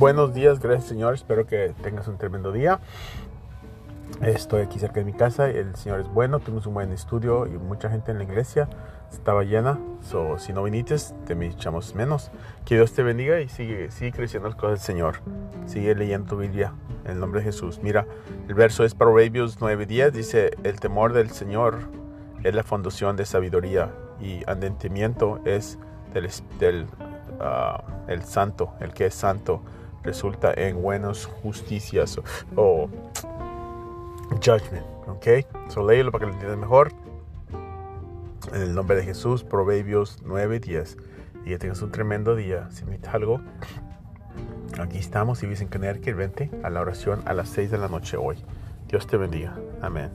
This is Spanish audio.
Buenos días, gracias Señor. Espero que tengas un tremendo día. Estoy aquí cerca de mi casa. El Señor es bueno. Tuvimos un buen estudio y mucha gente en la iglesia estaba llena. So, si no viniste, te me echamos menos. Que Dios te bendiga y sigue, sigue creciendo las cosas del Señor. Sigue leyendo tu Biblia en el nombre de Jesús. Mira, el verso es Proverbios 9:10. Dice: El temor del Señor es la fundación de sabiduría y andentimiento es del, uh, el santo, el que es santo resulta en buenas justicias o, judgment. ¿Ok? So léelo para que lo entiendas mejor. En el nombre de Jesús, Proverbios 9:10. Y que tengas un tremendo día. Si necesitas algo, aquí estamos. Si vives en Connecticut, vente a la oración a las 6 de la noche hoy. Dios te bendiga. Amén.